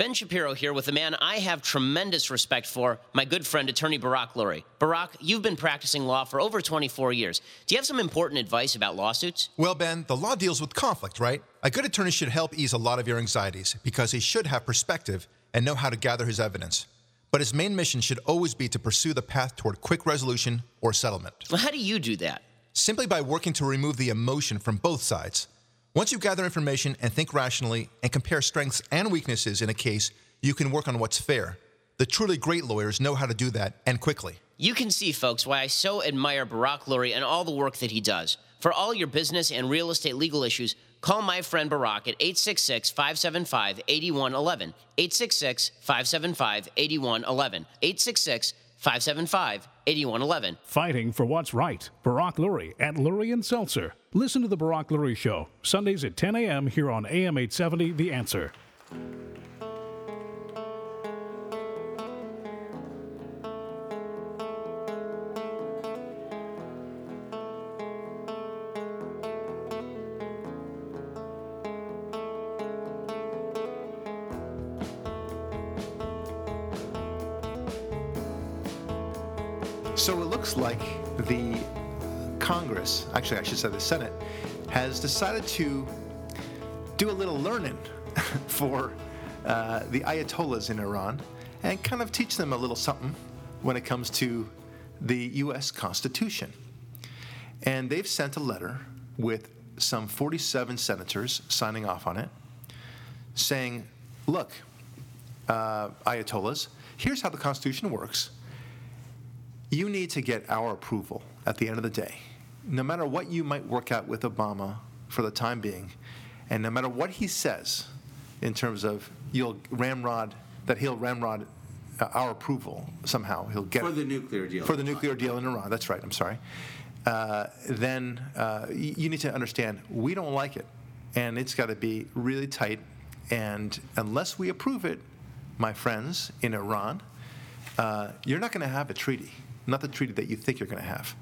Ben Shapiro here with a man I have tremendous respect for, my good friend, attorney Barak Lurie. Barak, you've been practicing law for over 24 years. Do you have some important advice about lawsuits? Well, Ben, the law deals with conflict, right? A good attorney should help ease a lot of your anxieties because he should have perspective and know how to gather his evidence. But his main mission should always be to pursue the path toward quick resolution or settlement. Well, how do you do that? Simply by working to remove the emotion from both sides. Once you gather information and think rationally and compare strengths and weaknesses in a case, you can work on what's fair. The truly great lawyers know how to do that and quickly. You can see, folks, why I so admire Barak Lurie and all the work that he does. For all your business and real estate legal issues, call my friend Barak at 866 575 8111. 866 575 8111. 866 575 8111. Fighting for what's right. Barak Lurie at Lurie and Seltzer. Listen to The Barak Lurie Show, Sundays at 10 a.m. here on AM 870 The Answer. Actually, I should say the Senate, has decided to do a little learning for uh, the Ayatollahs in Iran and kind of teach them a little something when it comes to the U.S. Constitution. And they've sent a letter with some 47 senators signing off on it saying, look, uh, Ayatollahs, here's how the Constitution works you need to get our approval at the end of the day. No matter what you might work out with Obama for the time being, and no matter what he says in terms of you'll ramrod that he'll ramrod uh, our approval somehow, he'll get For the nuclear deal. for the nuclear deal in Iran. That's right. I'm sorry. Uh, then uh, you need to understand we don't like it, and it's got to be really tight. And unless we approve it, my friends in Iran, uh, you're not going to have a treaty, not the treaty that you think you're going to have.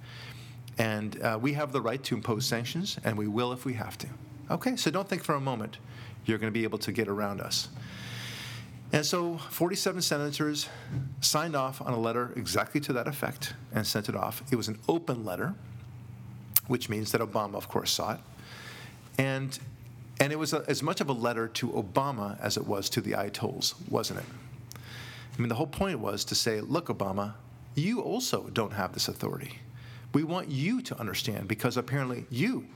And uh, we have the right to impose sanctions, and we will if we have to. Okay, so don't think for a moment you're going to be able to get around us. And so 47 senators signed off on a letter exactly to that effect and sent it off. It was an open letter, which means that Obama, of course, saw it. And, and it was a, as much of a letter to Obama as it was to the Ayatollahs, wasn't it? I mean, the whole point was to say, look, Obama, you also don't have this authority. We want you to understand because apparently you,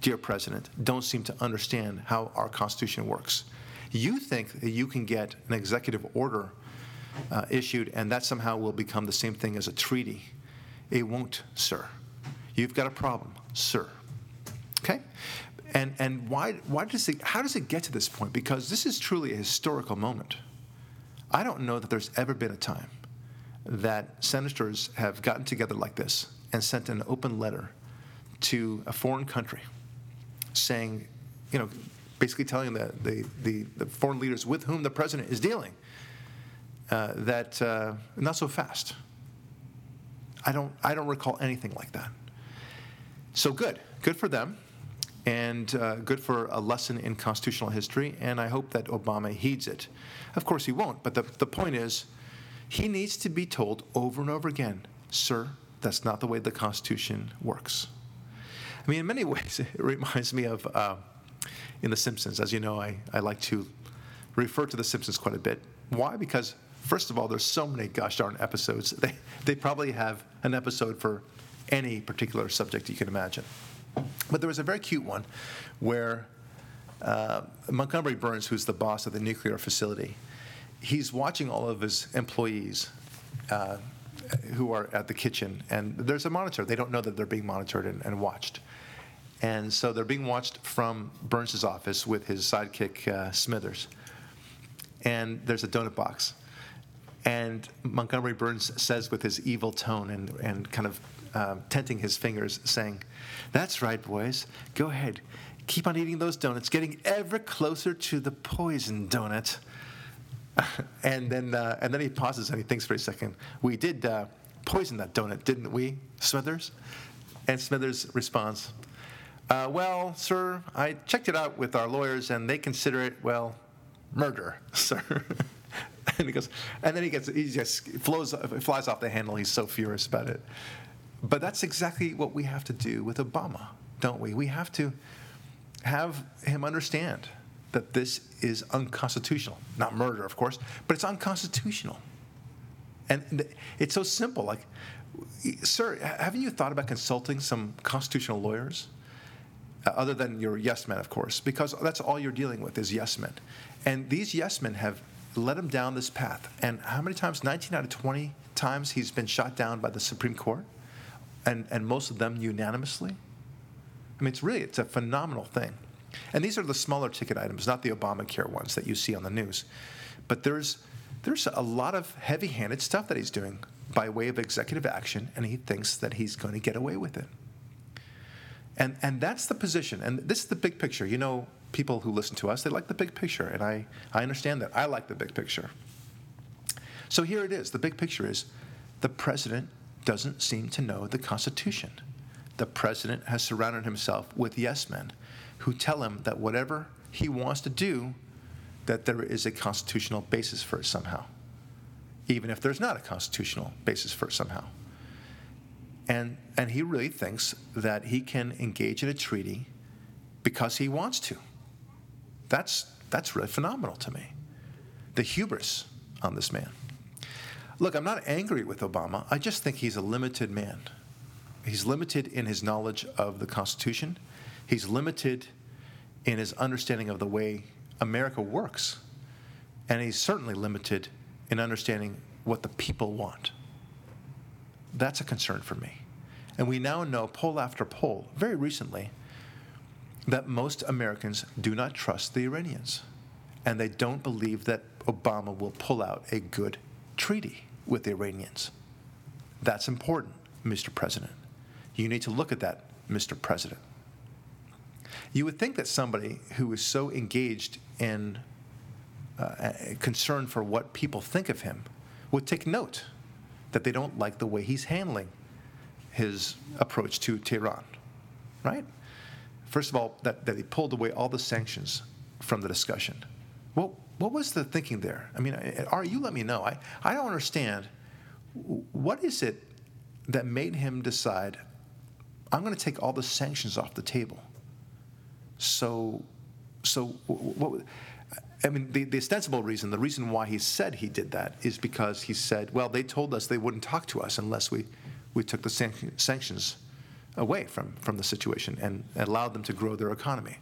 dear President, don't seem to understand how our Constitution works. You think that you can get an executive order uh, issued and that somehow will become the same thing as a treaty. It won't, sir. You've got a problem, sir. Okay? And, and why, why does it, how does it get to this point? Because this is truly a historical moment. I don't know that there's ever been a time that senators have gotten together like this and sent an open letter to a foreign country saying, you know, basically telling the, the, the, the foreign leaders with whom the president is dealing uh, that uh, not so fast. I don't, I don't recall anything like that. So good, good for them, and uh, good for a lesson in constitutional history. And I hope that Obama heeds it. Of course, he won't. But the, the point is, he needs to be told over and over again, sir, that's not the way the Constitution works. I mean, in many ways, it reminds me of uh, in The Simpsons. As you know, I, I like to refer to The Simpsons quite a bit. Why? Because, first of all, there's so many gosh darn episodes. They, they probably have an episode for any particular subject you can imagine. But there was a very cute one where uh, Montgomery Burns, who's the boss of the nuclear facility, he's watching all of his employees uh, who are at the kitchen, and there's a monitor. They don't know that they're being monitored and, and watched. And so they're being watched from Burns's office with his sidekick uh, Smithers. And there's a donut box. And Montgomery Burns says with his evil tone and, and kind of uh, tenting his fingers, saying, That's right, boys. Go ahead. Keep on eating those donuts, getting ever closer to the poison donut. and then uh, and then he pauses and he thinks for a second. We did uh, poison that donut, didn't we, Smithers? And Smithers responds, uh, "Well, sir, I checked it out with our lawyers, and they consider it well murder, sir. and he goes, and then he gets, he just flows, flies off the handle. He's so furious about it. But that's exactly what we have to do with Obama, don't we? We have to have him understand that this is unconstitutional. Not murder, of course, but it's unconstitutional. And it's so simple. Like, sir, haven't you thought about consulting some constitutional lawyers? Uh, other than your yes men, of course, because that's all you're dealing with is yes men. And these yes men have led him down this path. And how many times? 19 out of 20 times he's been shot down by the Supreme Court, and, and most of them unanimously. I mean, it's really, it's a phenomenal thing. And these are the smaller ticket items, not the Obamacare ones that you see on the news. But there's, there's a lot of heavy handed stuff that he's doing by way of executive action, and he thinks that he's going to get away with it. And, and that's the position. And this is the big picture. You know, people who listen to us, they like the big picture. And I, I understand that. I like the big picture. So here it is. The big picture is the president doesn't seem to know the Constitution. The president has surrounded himself with yes men who tell him that whatever he wants to do, that there is a constitutional basis for it somehow, even if there's not a constitutional basis for it somehow. And, and he really thinks that he can engage in a treaty because he wants to. That's, that's really phenomenal to me. The hubris on this man. Look, I'm not angry with Obama. I just think he's a limited man. He's limited in his knowledge of the Constitution, he's limited in his understanding of the way America works, and he's certainly limited in understanding what the people want. That's a concern for me. And we now know, poll after poll, very recently, that most Americans do not trust the Iranians. And they don't believe that Obama will pull out a good treaty with the Iranians. That's important, Mr. President. You need to look at that, Mr. President. You would think that somebody who is so engaged in uh, concern for what people think of him would take note that they don't like the way he's handling his approach to Tehran, right? First of all, that, that he pulled away all the sanctions from the discussion. Well, what was the thinking there? I mean, Ari, you let me know. I, I don't understand. What is it that made him decide, I'm going to take all the sanctions off the table? So, so what? I mean, the, the ostensible reason, the reason why he said he did that is because he said, well, they told us they wouldn't talk to us unless we, we took the san- sanctions away from, from the situation and allowed them to grow their economy.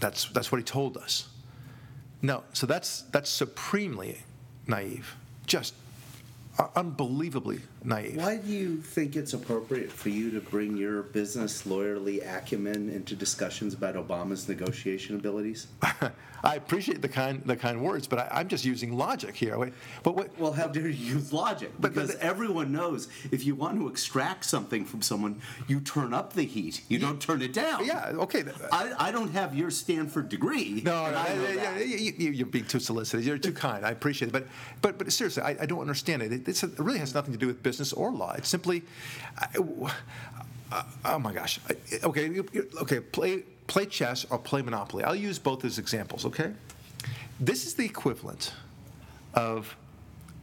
That's, that's what he told us. No, so that's, that's supremely naive, just unbelievably naive. Why do you think it's appropriate for you to bring your business lawyerly acumen into discussions about Obama's negotiation abilities? I appreciate the kind the kind words, but I, am just using logic here. Wait, but what, well, how dare you use logic? Because but, but, everyone knows if you want to extract something from someone, you turn up the heat. You don't turn it down. Yeah, okay. Uh, I, I don't have your Stanford degree. No, no, yeah, yeah, you, are being too solicitous. You're too kind. I appreciate it, but but but seriously, I, I don't understand it. It, it really has nothing to do with business or law. It's simply, uh, oh my gosh. Okay, okay. Play play chess or play Monopoly. I'll use both as examples. Okay, this is the equivalent of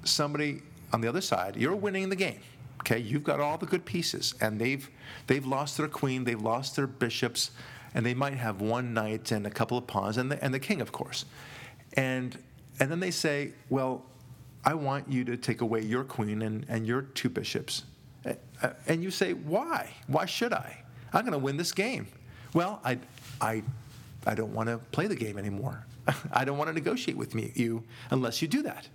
somebody on the other side. You're winning the game. Okay, you've got all the good pieces, and they've they've lost their queen, they've lost their bishops, and they might have one knight and a couple of pawns, and the, and the king, of course. And and then they say, well, I want you to take away your queen and, and your two bishops. And you say, why? Why should I? I'm going to win this game. Well, I, I, I don't want to play the game anymore. I don't want to negotiate with me, you unless you do that.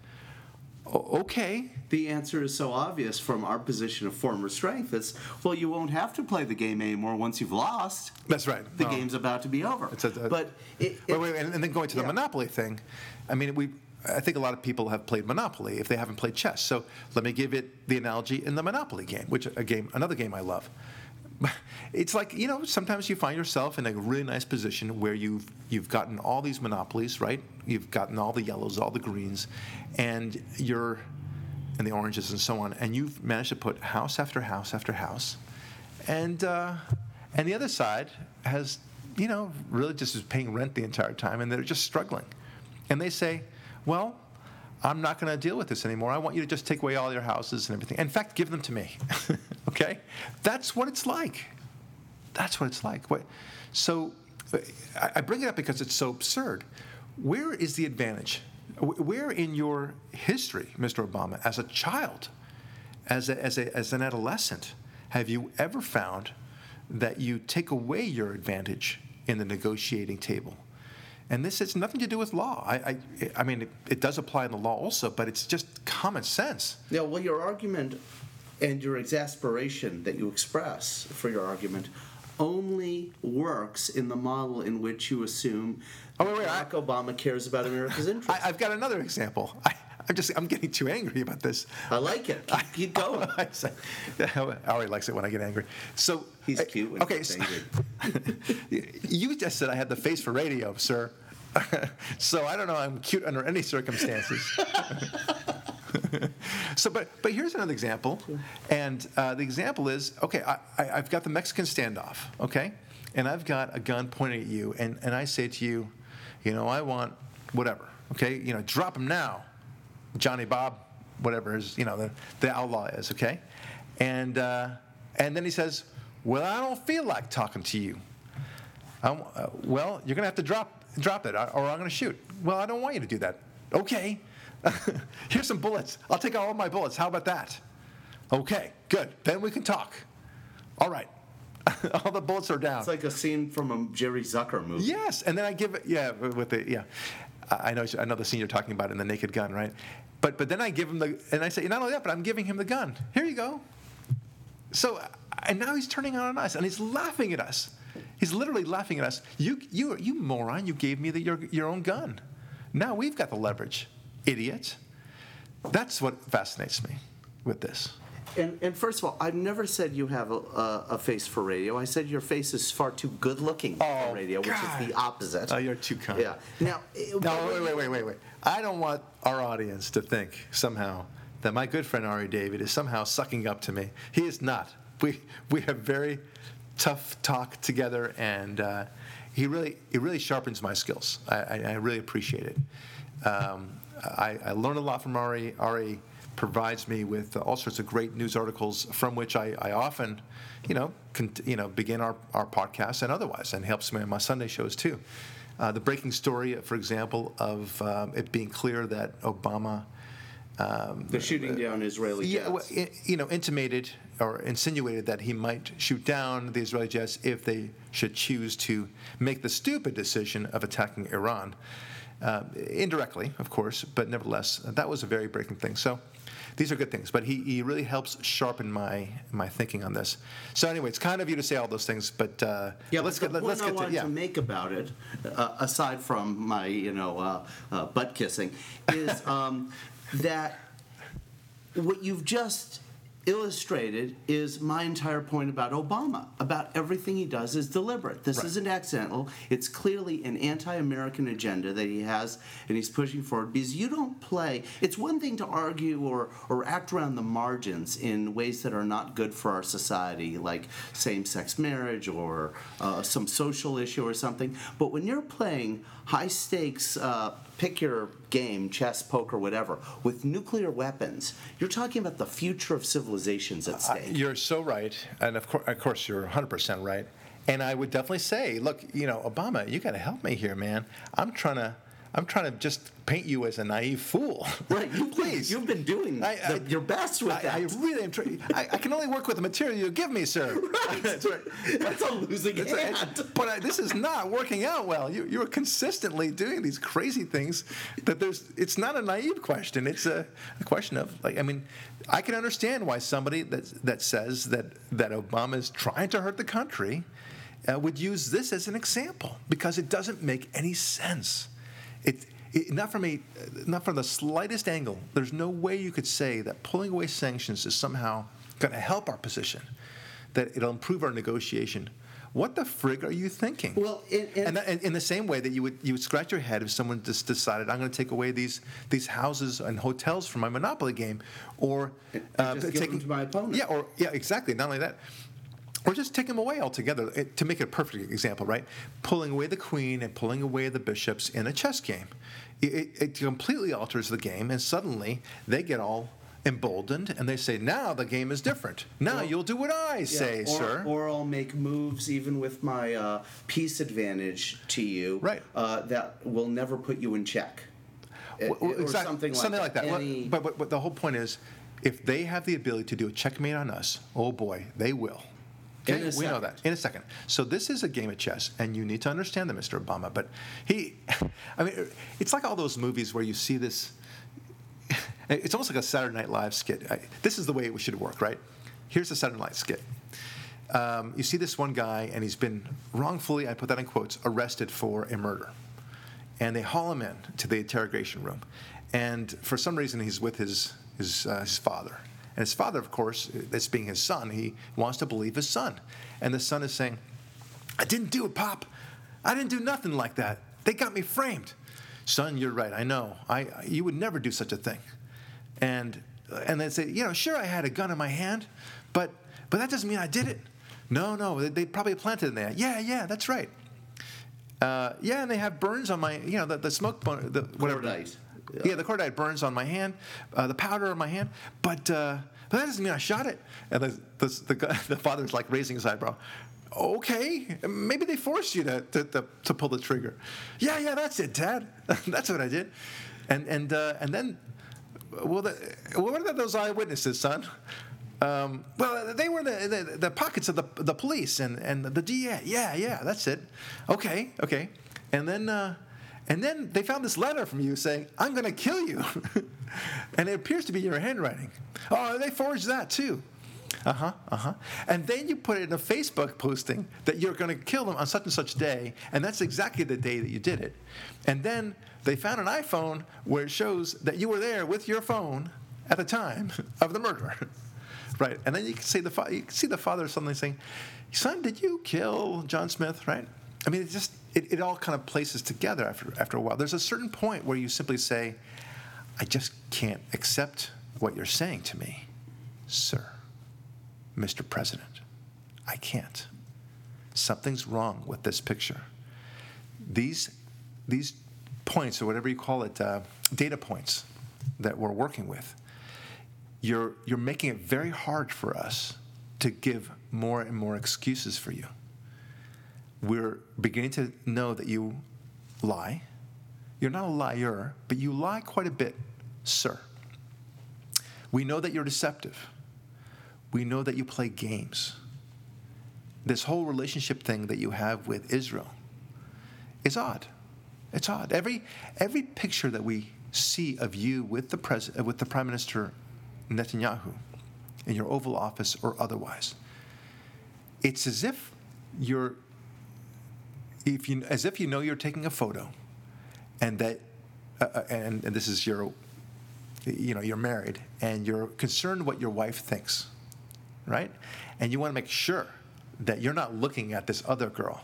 O- okay. The answer is so obvious from our position of former strength. It's, well, you won't have to play the game anymore once you've lost. That's right. The um, game's about to be over. A, a, but it, it, wait, wait, and, and then going to the yeah. Monopoly thing, I mean, we I think a lot of people have played Monopoly if they haven't played chess. So let me give it the analogy in the Monopoly game, which a game, another game I love. It's like you know, sometimes you find yourself in a really nice position where you've you've gotten all these monopolies, right? You've gotten all the yellows, all the greens, and you're and the oranges and so on, and you've managed to put house after house after house, and uh, and the other side has you know really just is paying rent the entire time, and they're just struggling and they say, well, I'm not going to deal with this anymore. I want you to just take away all your houses and everything. In fact, give them to me. okay? That's what it's like. That's what it's like. What, so I bring it up because it's so absurd. Where is the advantage? Where in your history, Mr. Obama, as a child, as, a, as, a, as an adolescent, have you ever found that you take away your advantage in the negotiating table? And this has nothing to do with law. I, I, I mean, it, it does apply in the law also, but it's just common sense. Yeah, well, your argument and your exasperation that you express for your argument only works in the model in which you assume Oh, wait, wait, I- Barack Obama cares about America's interests. I, I've got another example. I, I'm just I'm getting too angry about this. I like it. Keep, keep going. I say- Ari likes it when I get angry. So He's cute when okay, he's so- angry. you just said I had the face for radio, sir. so I don't know. I'm cute under any circumstances. so, but but here's another example, and uh, the example is okay. I, I, I've got the Mexican standoff, okay, and I've got a gun pointed at you, and, and I say to you, you know, I want whatever, okay, you know, drop him now, Johnny Bob, whatever his, you know, the, the outlaw is, okay, and uh, and then he says, well, I don't feel like talking to you. Uh, well, you're going to have to drop drop it, or I'm going to shoot. Well, I don't want you to do that. Okay. Here's some bullets. I'll take all my bullets. How about that? Okay, good. Then we can talk. All right. all the bullets are down. It's like a scene from a Jerry Zucker movie. Yes, and then I give it. Yeah, with the yeah, I know I know the scene you're talking about in the Naked Gun, right? But but then I give him the and I say not only that, but I'm giving him the gun. Here you go. So and now he's turning on us and he's laughing at us. He's literally laughing at us. You you you moron! You gave me the, your your own gun. Now we've got the leverage, idiot. That's what fascinates me with this. And, and first of all, I've never said you have a, a, a face for radio. I said your face is far too good looking Oh, for radio, which is the opposite. Oh, you're too kind. Yeah. Now, No, wait, wait, wait, wait, wait. I don't want our audience to think somehow that my good friend Ari David is somehow sucking up to me. He is not. We we have very tough talk together, and uh, he really it really sharpens my skills. I, I, I really appreciate it. Um, I, I learn a lot from Ari. Ari provides me with all sorts of great news articles from which I, I often, you know, con- you know, begin our, our podcast and otherwise, and helps me on my Sunday shows too. Uh, the breaking story, for example, of um, it being clear that Obama, They're shooting down Israeli yeah, jets. well, you know, intimated or insinuated that he might shoot down the Israeli jets if they should choose to make the stupid decision of attacking Iran. Uh, indirectly, of course, but nevertheless, that was a very breaking thing. So these are good things, but he, he really helps sharpen my my thinking on this. So anyway, it's kind of you to say all those things, but uh, Yeah, let's but get let, let's point get I to yeah. to make about it, uh, aside from my you know uh, uh, butt kissing, is um, that what you've just illustrated is my entire point about Obama. About everything he does is deliberate. This Right. isn't accidental. It's clearly an anti-American agenda that he has and he's pushing forward. Because you don't play. It's one thing to argue or or act around the margins in ways that are not good for our society, like same-sex marriage or uh, some social issue or something. But when you're playing high-stakes. Uh, pick your game, chess, poker, whatever, with nuclear weapons, you're talking about the future of civilizations at stake. You're so right, and of course, of course, you're 100% right. And I would definitely say, look, you know, Obama, you got to help me here, man. I'm trying to, I'm trying to just paint you as a naive fool. right, you've please. you've been doing I- I- the, your best with I, that. I really am trying. I, I can only work with the material you give me, sir. That's right. That's a losing That's right. hand. But I, this is not working out well. You, you're consistently doing these crazy things. That there's, it's not a naive question. It's a, a question of like, I mean, I can understand why somebody that that says that that Obama is trying to hurt the country uh, would use this as an example because it doesn't make any sense. It, it not from a not from the slightest angle. There's no way you could say that pulling away sanctions is somehow going to help our position, that it'll improve our negotiation. What the frig are you thinking? Well, in- in- and, that, and in the same way that you would you would scratch your head if someone just decided I'm going to take away these these houses and hotels from my Monopoly game, or uh, them to my opponent. Yeah, or yeah, exactly. Not only that, or just take them away altogether. It- to make it a perfect example, right? Pulling away the queen and pulling away the bishops in a chess game. it, it completely alters the game, and suddenly they get all emboldened and they say, now the game is different. Now Well, you'll do what I say, or, sir. Or I'll make moves even with my uh, piece advantage to you. Right. Uh, that will never put you in check. Well, well, or exact- something like something like that. Well, Any- But, but, but the whole point is, if they have the ability to do a checkmate on us, oh boy, they will. Okay, we know that in a second. So this is a game of chess, and you need to understand that, Mr. Obama. But he, I mean, it's like all those movies where you see this. It's almost like a Saturday Night Live skit. I, this is the way it should work, right? Here's a Saturday Night skit. Um, you see this one guy, and he's been wrongfully, I put that in quotes, arrested for a murder and they haul him in to the interrogation room. And for some reason, he's with his his, uh, his father. And his father, of course, this being his son, he wants to believe his son. And the son is saying, "I didn't do it, Pop. I didn't do nothing like that. They got me framed." Son, you're right. I know. I you would never do such a thing. And and they say, you know, sure, I had a gun in my hand, but but that doesn't mean I did it. No, no, they, they probably planted there. Yeah, yeah, that's right. Uh, yeah, and they have burns on my, you know, the, the smoke, the whatever. Cordite. Yeah. the cordite burns on my hand, uh, the powder on my hand, but uh, but that doesn't mean I shot it. And the the, the, the father's like raising his eyebrow. Okay, maybe they forced you to, to, to, to pull the trigger. Yeah, yeah, that's it, Dad. that's what I did. And and uh, and then, well, the, what about those eyewitnesses, son? Um, well, they were the, the, the pockets of the, the police and, and the DA. Yeah, yeah, that's it. Okay, okay. And then, uh, and then they found this letter from you saying, "I'm going to kill you," and it appears to be your handwriting. Oh, they forged that too. Uh huh. Uh huh. And then you put it in a Facebook posting that you're going to kill them on such and such day, and that's exactly the day that you did it. And then they found an iPhone where it shows that you were there with your phone at the time of the murder. Right, and then you can see the fa- you can see the father suddenly saying, "Son, did you kill John Smith?" Right? I mean, it just it, it all kind of places together after after a while. There's a certain point where you simply say, "I just can't accept what you're saying to me, sir, Mr. President. I can't. Something's wrong with this picture. These these points or whatever you call it, uh, data points that we're working with." you're, you're making it very hard for us to give more and more excuses for you. We're beginning to know that you lie. You're not a liar, but you lie quite a bit, sir. We know that you're deceptive. We know that you play games. This whole relationship thing that you have with Israel is odd. It's odd. Every, every picture that we see of you with the, pres- uh, with the Prime Minister Netanyahu in your Oval Office or otherwise. It's as if you're, if you, as if you know you're taking a photo, and that, uh, uh, and, and this is your, you know, you're married and you're concerned what your wife thinks, right? And you want to make sure that you're not looking at this other girl.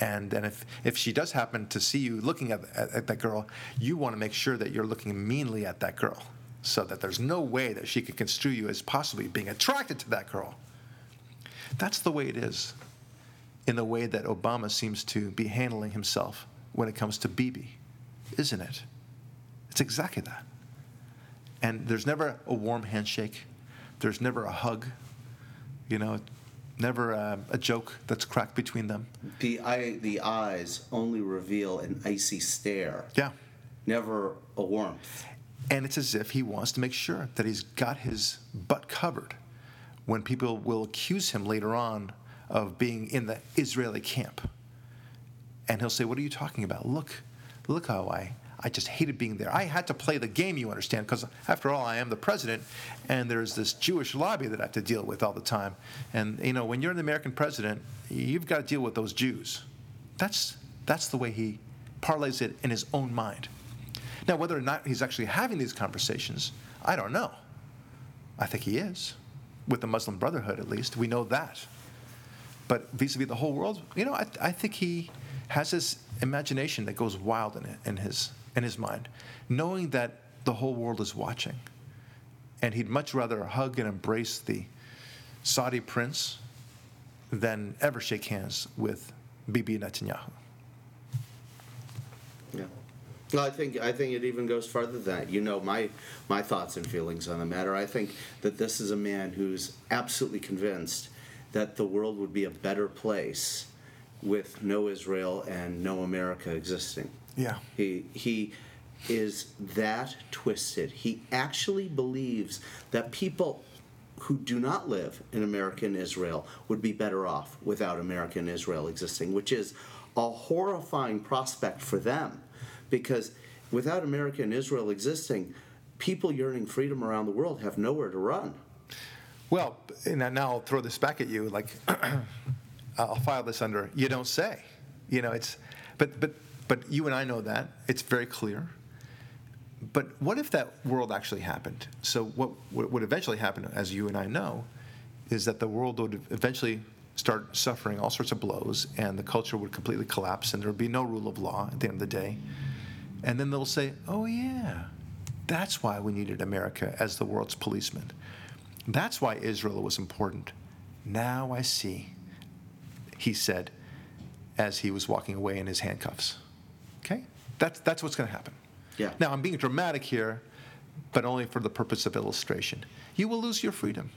And then if, if she does happen to see you looking at, at, at that girl, you want to make sure that you're looking meanly at that girl so that there's no way that she could construe you as possibly being attracted to that girl. That's the way it is in the way that Obama seems to be handling himself when it comes to Bibi, isn't it? It's exactly that. And there's never a warm handshake, there's never a hug, you know, never a, a joke that's cracked between them. The eye, the eyes only reveal an icy stare. Yeah. Never a warmth. And it's as if he wants to make sure that he's got his butt covered when people will accuse him later on of being in the Israeli camp. And he'll say, What are you talking about? Look, look how I, I just hated being there. I had to play the game, you understand, because after all, I am the president, and there's this Jewish lobby that I have to deal with all the time. And, you know, when you're an American president, you've got to deal with those Jews. That's, that's the way he parlays it in his own mind. Now, whether or not he's actually having these conversations, I don't know. I think he is, with the Muslim Brotherhood at least. We know that. But vis a vis the whole world, you know, I, I think he has this imagination that goes wild in, in, his, in his mind, knowing that the whole world is watching. And he'd much rather hug and embrace the Saudi prince than ever shake hands with Bibi Netanyahu. Yeah. Well, I think I think it even goes further than that. You know my my thoughts and feelings on the matter. I think that this is a man who's absolutely convinced that the world would be a better place with no Israel and no America existing. Yeah. He he is that twisted. He actually believes that people who do not live in America and Israel would be better off without America and Israel existing, which is a horrifying prospect for them because without America and Israel existing, people yearning freedom around the world have nowhere to run. Well, and now I'll throw this back at you. Like, I'll file this under "you don't say." You know, it's, but but but you and I know that it's very clear. But what if that world actually happened? So what what would eventually happen, as you and I know, is that the world would eventually start suffering all sorts of blows, and the culture would completely collapse, and there would be no rule of law at the end of the day. And then they'll say, "Oh yeah, that's why we needed America as the world's policeman." That's why Israel was important. Now I see, he said as he was walking away in his handcuffs. Okay? That's, that's what's going to happen. Yeah. Now, I'm being dramatic here, but only for the purpose of illustration. You will lose your freedom.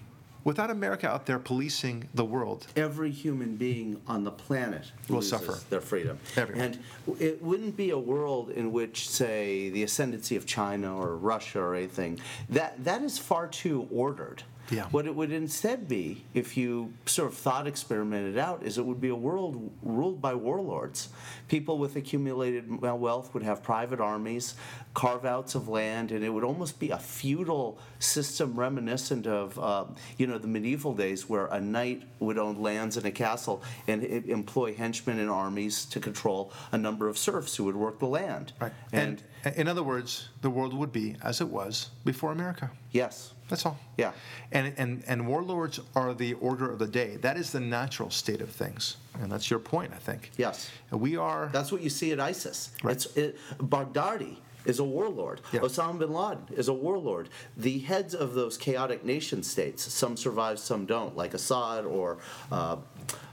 Without America out there policing the world, Every human being on the planet Will suffer. their freedom. Everyone. And it wouldn't be a world in which, say, the ascendancy of China or Russia or anything, that, that is far too ordered. Yeah. What it would instead be, if you sort of thought experimented out, is it would be a world ruled by warlords. People with accumulated wealth would have private armies, carve outs of land, and it would almost be a feudal system reminiscent of, uh, you know, the medieval days where a knight would own lands in a castle and employ henchmen and armies to control a number of serfs who would work the land. right? And, And, in other words, the world would be as it was before America. yes, That's all. Yeah. And, and, and warlords are the order of the day. That is the natural state of things. And that's your point, I think. yes. We are. That's what you see at ISIS. Right. It's it, Baghdadi is a warlord. Yeah. Osama bin Laden is a warlord. The heads of those chaotic nation states, some survive, some don't, like Assad or uh,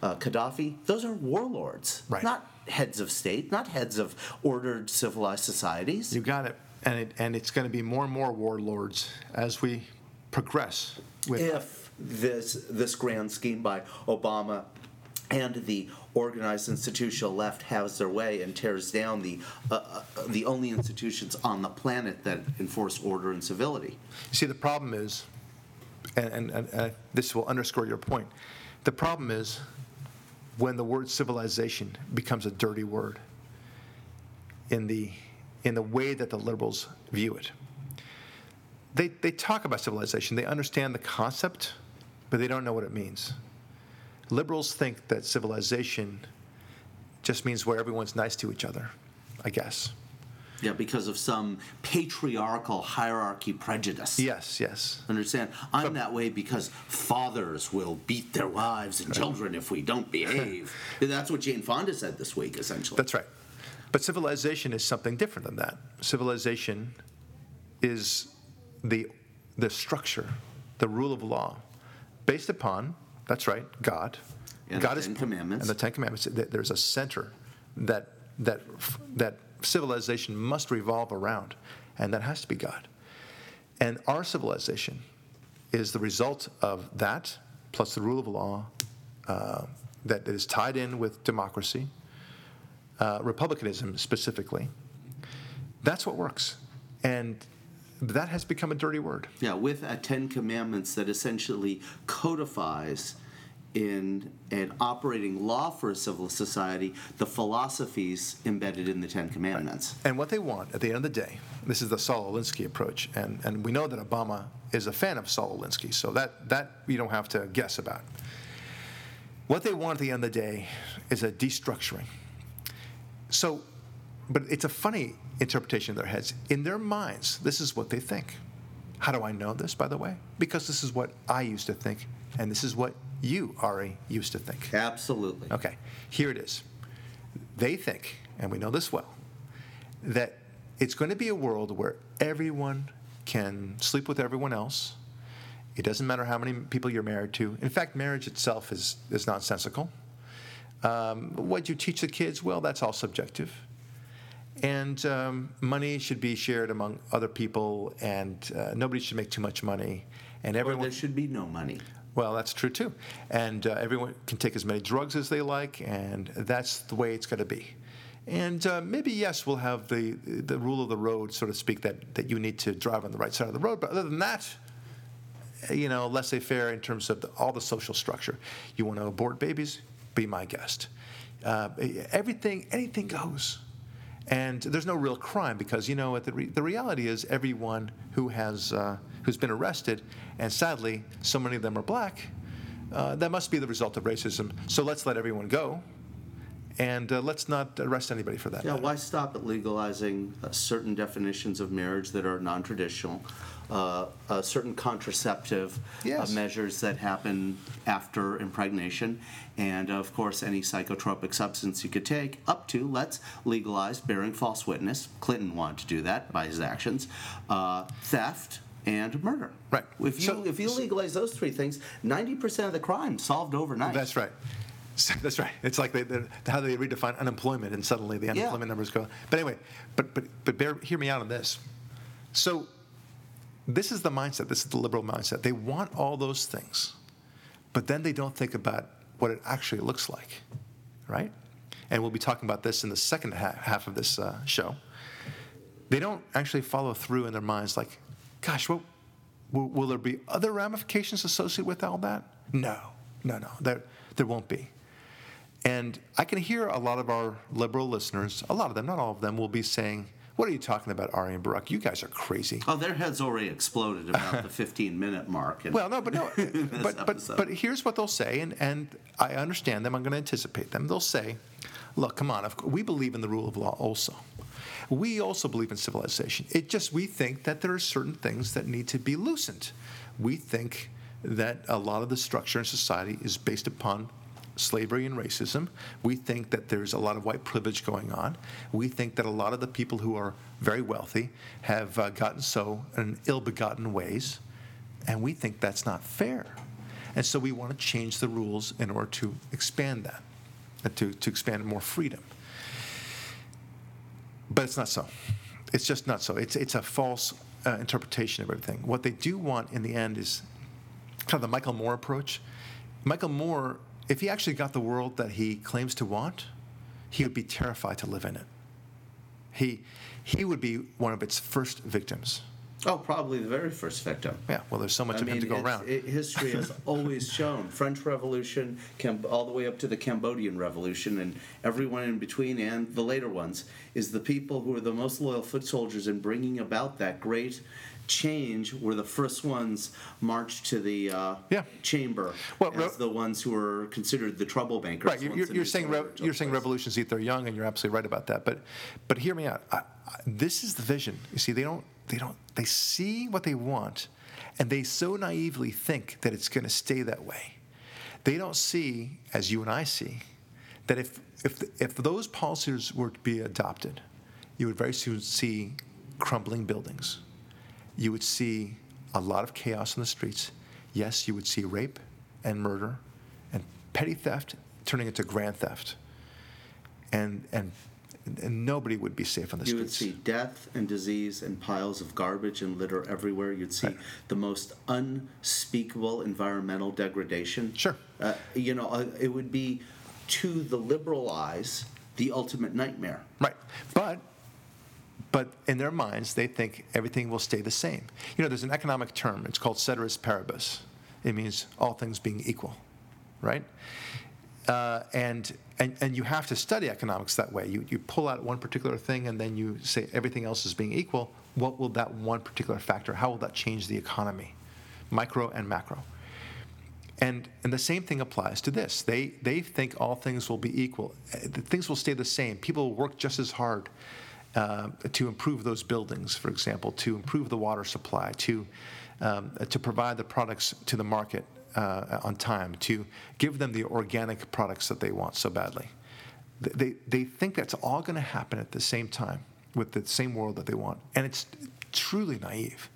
uh, Gaddafi. Those are warlords, Right. not heads of state, not heads of ordered civilized societies. You got it. And, it, and it's going to be more and more warlords as we progress with. if this this grand scheme by Obama and the organized institutional left has their way and tears down the uh, uh, the only institutions on the planet that enforce order and civility. You see, the problem is, and, and, and uh, this will underscore your point, the problem is when the word civilization becomes a dirty word in the, in the way that the liberals view it. They, they talk about civilization, they understand the concept, but they don't know what it means. Liberals think that civilization just means where everyone's nice to each other, I guess. Yeah, because of some patriarchal hierarchy prejudice. Yes, yes. Understand? I'm that way because fathers will beat their wives and children if we don't behave. That's what Jane Fonda said this week, essentially. That's right. But civilization is something different than that. Civilization is the, the structure, the rule of law, based upon, that's right, God. And God the is, Ten Commandments. And the Ten Commandments. There's a center that, that, that civilization must revolve around, and that has to be God. And our civilization is the result of that, plus the rule of law uh, that is tied in with democracy, uh, republicanism specifically. That's what works. And that has become a dirty word. Yeah, with a Ten Commandments that essentially codifies in an operating law for a civil society the philosophies embedded in the Ten Commandments. And what they want at the end of the day, this is the Saul Alinsky approach, and, and we know that Obama is a fan of Saul Alinsky, so that, that you don't have to guess about. What they want at the end of the day is a destructuring. So, but it's a funny interpretation in their heads. In their minds, this is what they think. How do I know this, by the way? Because this is what I used to think, and this is what you, Ari, used to think. Absolutely. Okay, here it is. They think, and we know this well, that it's going to be a world where everyone can sleep with everyone else. It doesn't matter how many people you're married to. In fact, marriage itself is, is nonsensical. Um, what you teach the kids, well, that's all subjective. And um, money should be shared among other people, and uh, nobody should make too much money, and Or everyone. there should be no money. Well, that's true too. And uh, everyone can take as many drugs as they like, and that's the way it's going to be. And uh, maybe, yes, we'll have the, the rule of the road, so to speak, that, that you need to drive on the right side of the road. But other than that, you know, laissez faire in terms of the, all the social structure. You want to abort babies? Be my guest. Uh, everything, anything goes. And there's no real crime because, you know, the, re- the reality is everyone who has uh, who's been arrested, and sadly, so many of them are black, uh, that must be the result of racism. So let's let everyone go, and uh, let's not arrest anybody for that. Yeah, matter. why stop at legalizing uh, certain definitions of marriage that are non-traditional, uh, uh, certain contraceptive Yes. uh, measures that happen after impregnation, and of course any psychotropic substance you could take, up to let's legalize bearing false witness. Clinton wanted to do that by his actions, uh, theft. And murder. Right. If you So- if you legalize those three things, ninety percent of the crime solved overnight. That's right. So- That's right. It's like they, how they redefine unemployment, and suddenly the unemployment numbers go. But anyway, but but but bear, hear me out on this. So, this is the mindset. This is the liberal mindset. They want all those things, but then they don't think about what it actually looks like, right? And we'll be talking about this in the second half, half of this uh, show. They don't actually follow through in their minds, like, gosh, what, will, will there be other ramifications associated with all that? No, no, no, there, there won't be. And I can hear a lot of our liberal listeners, a lot of them, not all of them, will be saying, What are you talking about, Ari and Barak? You guys are crazy. Oh, their heads already exploded about the 15 minute mark. Well, no, but no, but but but here's what they'll say, and and I understand them. I'm going to anticipate them. They'll say, "Look, come on. We believe in the rule of law also. We also believe in civilization. It just we think that there are certain things that need to be loosened. We think that a lot of the structure in society is based upon." Slavery and racism. We think that there's a lot of white privilege going on. We think that a lot of the people who are very wealthy have uh, gotten so in ill begotten ways and we think that's not fair. And so we want to change the rules in order to expand that, and to, to expand more freedom. But it's not so. It's just not so. It's, it's a false uh, interpretation of everything. What they do want in the end is kind of the Michael Moore approach. Michael Moore, if he actually got the world that he claims to want, he would be terrified to live in it. He, he would be one of its first victims. oh, probably the very first victim. Yeah, well, there's so much I of mean, him to go around. it- history has always shown French Revolution, Cam- all the way up to the Cambodian Revolution, and everyone in between, and the later ones, is the people who are the most loyal foot soldiers in bringing about that great change were the first ones marched to the uh, Yeah. chamber Well, as re- the ones who were considered the troublemakers. Right, you're, you're, the you're new saying took you're saying place. revolutions eat their young, and you're absolutely right about that. But but hear me out. I, I, this is the vision. You see, they don't they don't they see what they want, and they so naively think that it's going to stay that way. They don't see, as you and I see, that if if if those policies were to be adopted, you would very soon see crumbling buildings. You would see a lot of chaos in the streets. Yes, you would see rape and murder and petty theft turning into grand theft. And and and nobody would be safe on the streets. You would see death and disease and piles of garbage and litter everywhere. You'd see Right. the most unspeakable environmental degradation. Sure. Uh, you know, uh, it would be, to the liberal eyes, the ultimate nightmare. Right. But but in their minds, they think everything will stay the same. You know, there's an economic term. It's called ceteris paribus. It means all things being equal, right? Uh, and, and and you have to study economics that way. You you pull out one particular thing, and then you say everything else is being equal. What will that one particular factor? How will that change the economy, micro and macro? And, and the same thing applies to this. They, they think all things will be equal. Uh, Things will stay the same. People will work just as hard uh, to improve those buildings, for example, to improve the water supply, to, um, to provide the products to the market uh, on time, to give them the organic products that they want so badly. They, they think that's all going to happen at the same time with the same world that they want. And it's truly naive.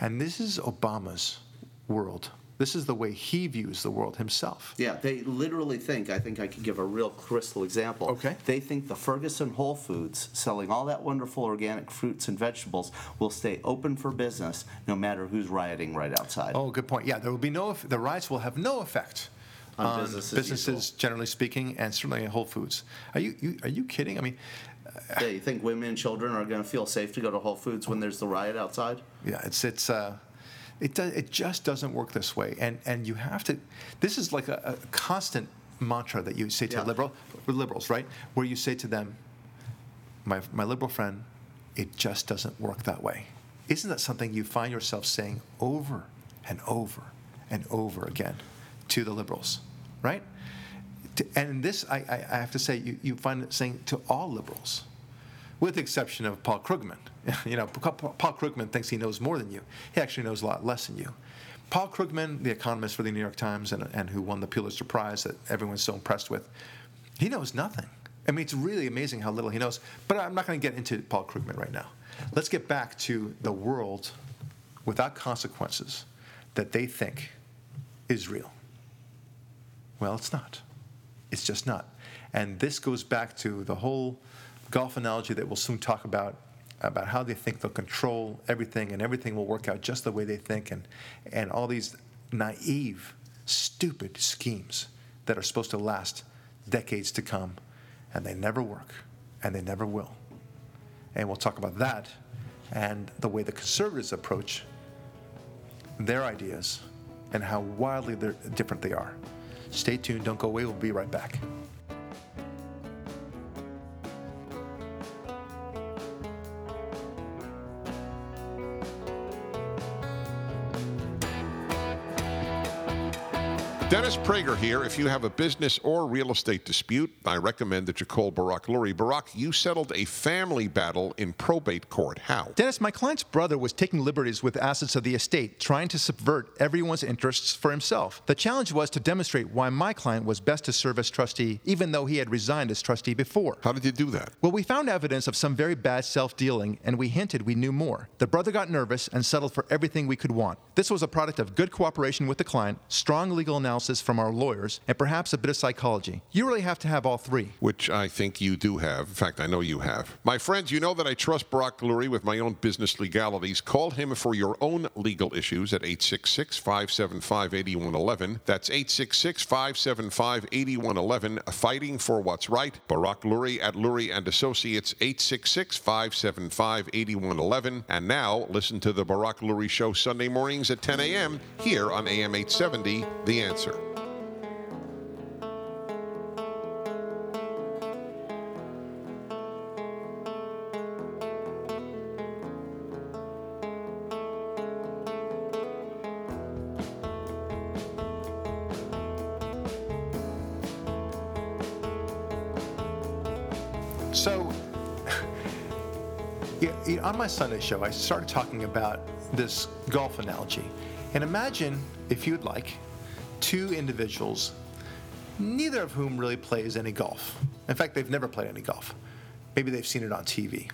And this is Obama's world This is the way he views the world himself. Yeah, they literally think, I think I could give a real crystal example. Okay. They think the Ferguson Whole Foods, selling all that wonderful organic fruits and vegetables, will stay open for business no matter who's rioting right outside. Oh, good point. Yeah, there will be no, the riots will have no effect On business as businesses, generally speaking, and certainly in Whole Foods. Are you, you are you kidding? I mean, Yeah, you think women and children are going to feel safe to go to Whole Foods when there's the riot outside? Yeah, it's it's uh, it does it just doesn't work this way, and and you have to. This is like a, a constant mantra that you say to Yeah. liberal liberals, right? Where you say to them, my my liberal friend, it just doesn't work that way. Isn't that something you find yourself saying over and over and over again to the liberals, right? And this, I, I I have to say, you, you find it saying to all liberals with the exception of Paul Krugman. You know, Pa- Pa- Paul Krugman thinks he knows more than you. He actually knows a lot less than you. Paul Krugman, the economist for the New York Times and, and who won the Pulitzer Prize that everyone's so impressed with, he knows nothing. I mean, it's really amazing how little he knows. But I'm not going to get into Paul Krugman right now. Let's get back to the world without consequences that they think is real. Well, it's not. It's just not. And this goes back to the whole golf analogy that we'll soon talk about about how they think they'll control everything and everything will work out just the way they think and and all these naive stupid schemes that are supposed to last decades to come and they never work and they never will. And we'll talk about that and the way the conservatives approach their ideas and how wildly different they are. Stay tuned, don't go away, we'll be right back. Dennis Prager here. If you have a business or real estate dispute, I recommend that you call Barak Lurie. Barak, you settled a family battle in probate court. How? Dennis, my client's brother was taking liberties with assets of the estate, trying to subvert everyone's interests for himself. The challenge was to demonstrate why my client was best to serve as trustee, even though he had resigned as trustee before. How did you do that? Well, we found evidence of some very bad self dealing, and we hinted we knew more. The brother got nervous and settled for everything we could want. This was a product of good cooperation with the client, strong legal analysis from our lawyers, and perhaps a bit of psychology. You really have to have all three. Which I think you do have. In fact, I know you have. My friends, you know that I trust Barak Lurie with my own business legalities. Call him for your own legal issues at 866 575 8111. That's 866 575 8111. Fighting for what's right. Barak Lurie at Lurie and Associates, 866 575 8111. And now, listen to the Barak Lurie Show Sunday mornings at 10 a.m. here on AM 870, The Answer. My Sunday show, I started talking about this golf analogy. And imagine, if you'd like, two individuals, neither of whom really plays any golf. In fact, they've never played any golf. Maybe they've seen it on TV.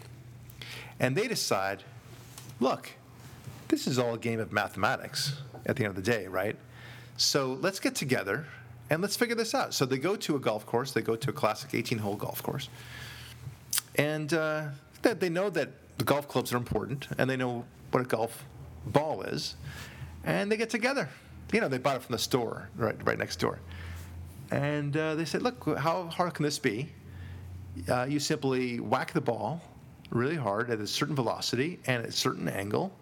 And they decide, look, this is all a game of mathematics at the end of the day, right? So let's get together and let's figure this out. So they go to a golf course, they go to a classic 18 hole golf course and uh, they know that the golf clubs are important, and they know what a golf ball is, and they get together. You know, they bought it from the store right right next door, and uh, they said, "Look, how hard can this be? Uh, you simply whack the ball really hard at a certain velocity and at a certain angle,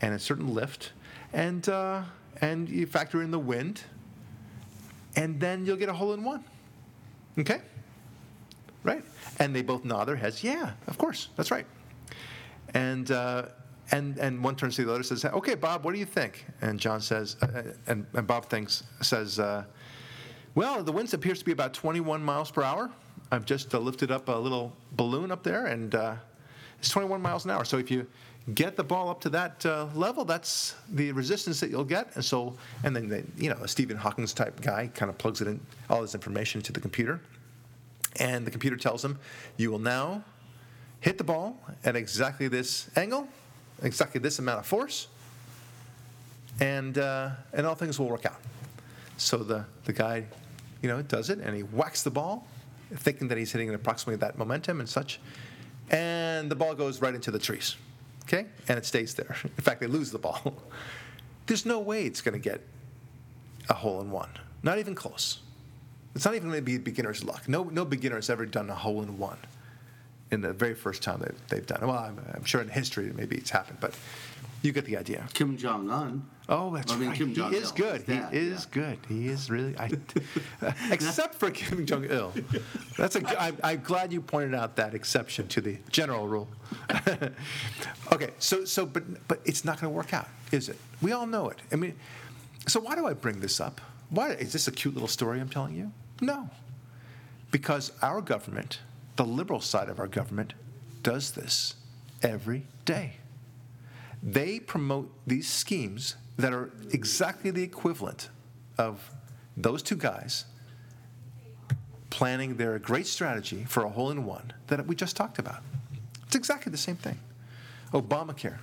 and a certain lift, and uh, and you factor in the wind, and then you'll get a hole in one. Okay." Right. And they both nod their heads. Yeah, of course. That's right. And uh, and and one turns to the other and says, "Okay, Bob, what do you think?" And John says, uh, and, and Bob thinks says, uh, "Well, the wind appears to be about 21 miles per hour. I've just uh, lifted up a little balloon up there, and uh, it's 21 miles an hour. So if you get the ball up to that uh, level, that's the resistance that you'll get. And so, and then they, you know, a Stephen Hawking's type guy kind of plugs it in all this information into the computer." and the computer tells him, you will now hit the ball at exactly this angle, exactly this amount of force, and uh, and all things will work out. So the the guy, you know, does it, and he whacks the ball, thinking that he's hitting it approximately that momentum and such, and the ball goes right into the trees, okay, and it stays there. In fact, they lose the ball. There's no way it's going to get a hole in one, not even close. It's not even going to be beginner's luck. No, no beginner has ever done a hole in one in the very first time that they've done it. Well, I'm, I'm sure in history maybe it's happened, but you get the idea. Kim Jong Un. Oh, that's I mean, right. Kim he Jong-il is good. he is yeah. good. He is really. I, except for Kim Jong Il. That's a. I'm, I'm glad you pointed out that exception to the general rule. okay, so so but but it's not going to work out, is it? We all know it. I mean, so why do I bring this up? Why is this a cute little story I'm telling you? No, because our government, the liberal side of our government, does this every day they promote these schemes that are exactly the equivalent of those two guys planning their great strategy for a hole in one that we just talked about. It's exactly the same thing. Obamacare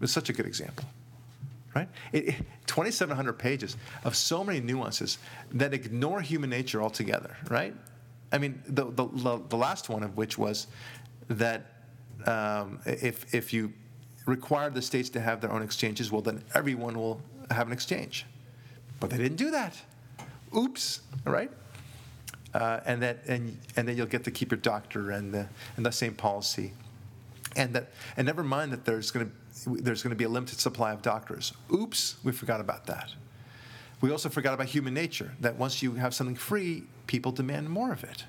is such a good example, right? It, it- 2,700 pages of so many nuances that ignore human nature altogether, right? I mean, the, the, the last one of which was that um, if, if you require the states to have their own exchanges, well, then everyone will have an exchange. But they didn't do that. Oops, all right? Uh, and, that, and, and then you'll get to keep your doctor and the, and the same policy. And, that, and never mind that there's going to there's going to be a limited supply of doctors. Oops, we forgot about that. We also forgot about human nature, that once you have something free, people demand more of it.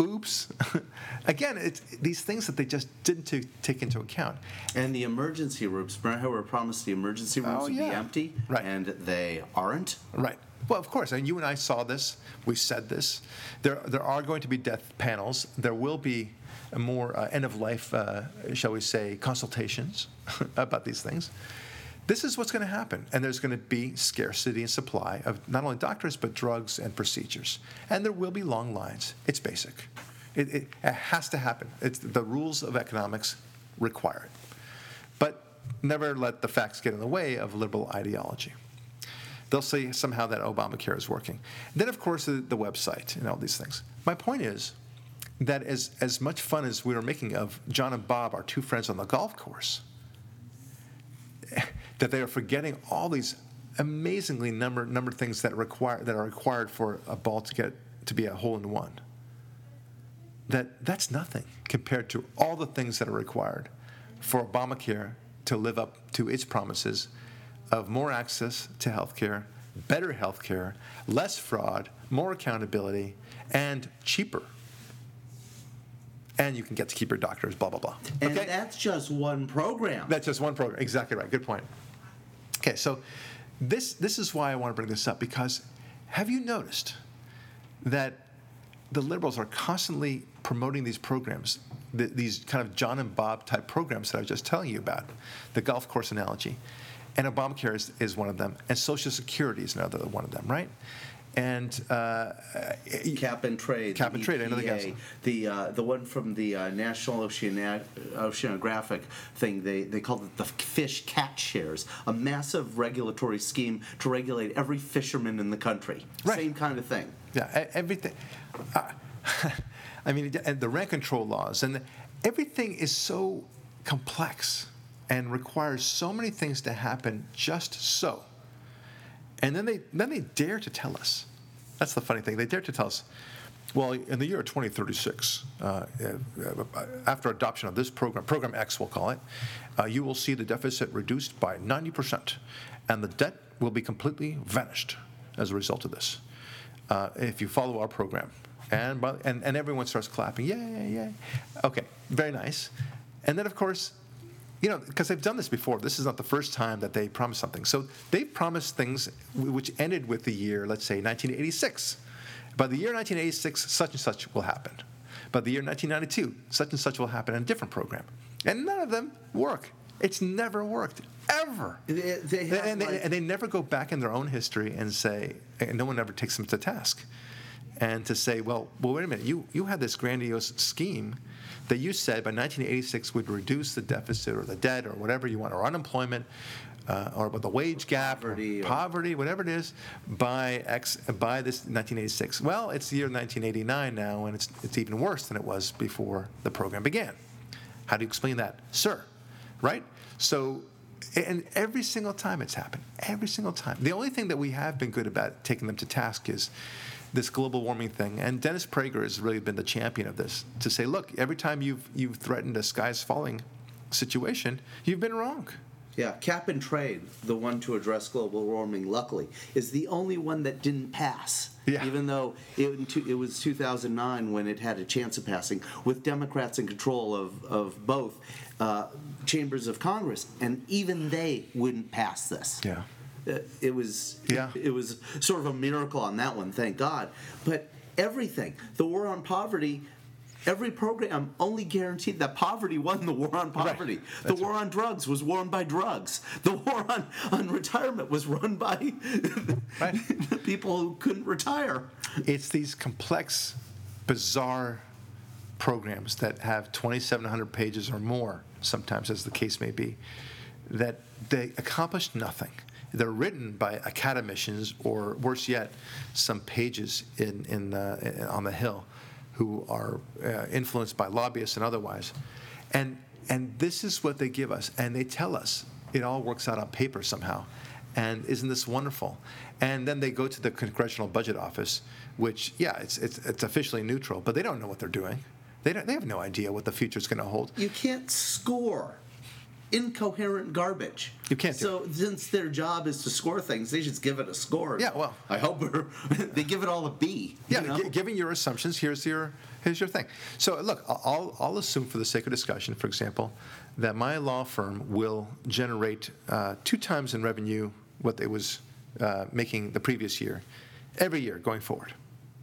Oops. Again, it's these things that they just didn't ta- take into account. And the emergency rooms. Remember how we were promised the emergency rooms Oh, would be empty? Right. And they aren't? Right. Well, of course, and you and I saw this. We said this. There, there are going to be death panels. There will be more uh, end of life, uh, shall we say, consultations about these things. This is what's going to happen, and there's going to be scarcity and supply of not only doctors but drugs and procedures, and there will be long lines. It's basic. It, it, it has to happen. It's the rules of economics require it. But never let the facts get in the way of liberal ideology they'll say somehow that Obamacare is working. Then, of course, the, the website and all these things. My point is that as, as much fun as we were making of John and Bob, our two friends on the golf course, that they are forgetting all these amazingly number number things that require that are required for a ball to get to be a hole in one. That that's nothing compared to all the things that are required for Obamacare to live up to its promises of more access to health care, better health care, less fraud, more accountability, and cheaper. And you can get to keep your doctors, blah, blah, blah. And Okay? that's just one program. That's just one program. Exactly right. Good point. Okay, so this this is why I want to bring this up because have you noticed that the liberals are constantly promoting these programs, th- these kind of John and Bob type programs that I was just telling you about, the golf course analogy, and Obamacare is, is one of them, and Social Security is another one of them, right? And uh, Cap and trade. Cap and trade, I know the guys. The uh, the one from the uh, National Oceana- Oceanographic thing. They they called it the fish catch shares, a massive regulatory scheme to regulate every fisherman in the country. Right. Same kind of thing. Yeah, everything. Uh, I mean, and the rent control laws, and everything is so complex and requires so many things to happen just so. And then they then they dare to tell us. That's the funny thing. They dare to tell us. Well, in the year 2036, uh, uh, after adoption of this program, Program X, we'll call it, uh, you will see the deficit reduced by 90%, and the debt will be completely vanished as a result of this. Uh, if you follow our program, and, by, and and everyone starts clapping, yay, yay. Okay, very nice. And then, of course, you know, because they've done this before. This is not the first time that they promised something. So they've promised things which ended with the year, let's say, 1986. By the year 1986, such and such will happen. By the year 1992, such and such will happen in a different program. And none of them work. It's never worked, ever. They- they and, they, like- and they never go back in their own history and say, and no one ever takes them to task. and to say, well, well, wait a minute, you, you had this grandiose scheme that you said by 1986 would reduce the deficit or the debt or whatever you want, or unemployment, uh, or the wage gap, Poverty or or- poverty, whatever it is, by X by this 1986. Well, it's the year 1989 now, and it's it's even worse than it was before the program began. How do you explain that, sir? Right? So, and every single time it's happened, every single time. The only thing that we have been good about taking them to task is this global warming thing. And Dennis Prager has really been the champion of this to say, look, every time you've you've threatened a sky's falling situation, you've been wrong. Yeah, cap and trade, the one to address global warming, luckily, is the only one that didn't pass. Yeah. Even though it, it was 2009 when it had a chance of passing, with Democrats in control of, of both uh, chambers of Congress, and even they wouldn't pass this. Yeah. Uh, It was Yeah. it was sort of a miracle on that one, thank God. But everything, the war on poverty, every program only guaranteed that poverty won the war on poverty. The war on drugs was won by drugs. The war on, on retirement was run by Right. the people who couldn't retire. It's these complex, bizarre programs that have 2,700 pages or more, sometimes as the case may be, that they accomplish nothing. They're written by academicians, or worse yet, some pages in, in, uh, on the Hill who are uh, influenced by lobbyists and otherwise. And, and this is what they give us, and they tell us it all works out on paper somehow. And isn't this wonderful? And then they go to the Congressional Budget Office, which, yeah, it's, it's, it's officially neutral, but they don't know what they're doing. They, don't, they have no idea what the future is going to hold. You can't score incoherent garbage. You can't do So since their job is to score things, they just give it a score. Yeah, well- I hope they give it all a B. Yeah, you know? gi- given your assumptions, here's your here's your thing. So look, I'll I'll assume for the sake of discussion, for example, that my law firm will generate uh, two times in revenue what it was uh, making the previous year, every year going forward.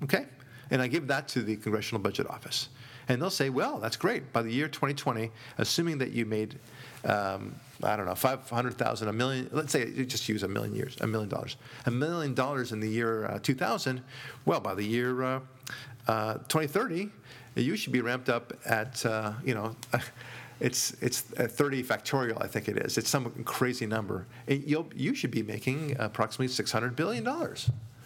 Okay, and I give that to the Congressional Budget Office, and they'll say, well, that's great. By the year 2020, assuming that you made um, I don't know, 500,000, a million, let's say you just use a million years, a million dollars. A million dollars in the year uh, 2000, well, by the year uh, uh, 2030, you should be ramped up at, uh, you know, it's, it's uh, 30 factorial, I think it is. It's some crazy number. You'll, you should be making approximately $600 billion.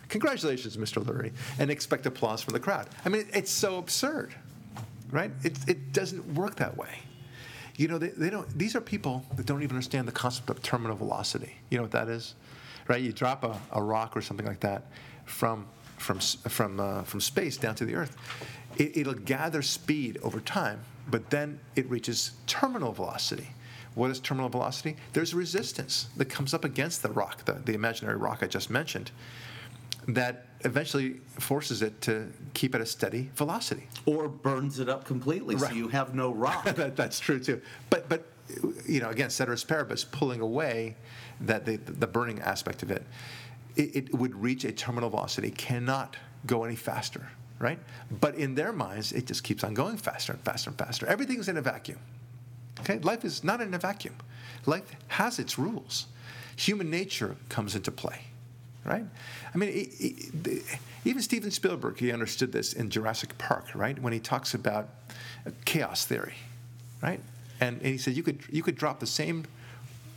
Congratulations, Mr. Lurie, and expect applause from the crowd. I mean, it's so absurd, right? It, it doesn't work that way. You know, they, they don't. These are people that don't even understand the concept of terminal velocity. You know what that is, right? You drop a, a rock or something like that from from from uh, from space down to the Earth. It, it'll gather speed over time, but then it reaches terminal velocity. What is terminal velocity? There's resistance that comes up against the rock, the, the imaginary rock I just mentioned, that eventually forces it to keep at a steady velocity. or burns it up completely, Right. so you have no rock. that, that's true too. But but you know again, ceteris paribus, pulling away that the the burning aspect of it, it, it would reach a terminal velocity, cannot go any faster, right? But in their minds, it just keeps on going faster and faster and faster. Everything's in a vacuum. Okay, life is not in a vacuum. Life has its rules. Human nature comes into play, right? I mean, even Steven Spielberg, he understood this in Jurassic Park, right? When he talks about chaos theory, right? And, and he said you could you could drop the same,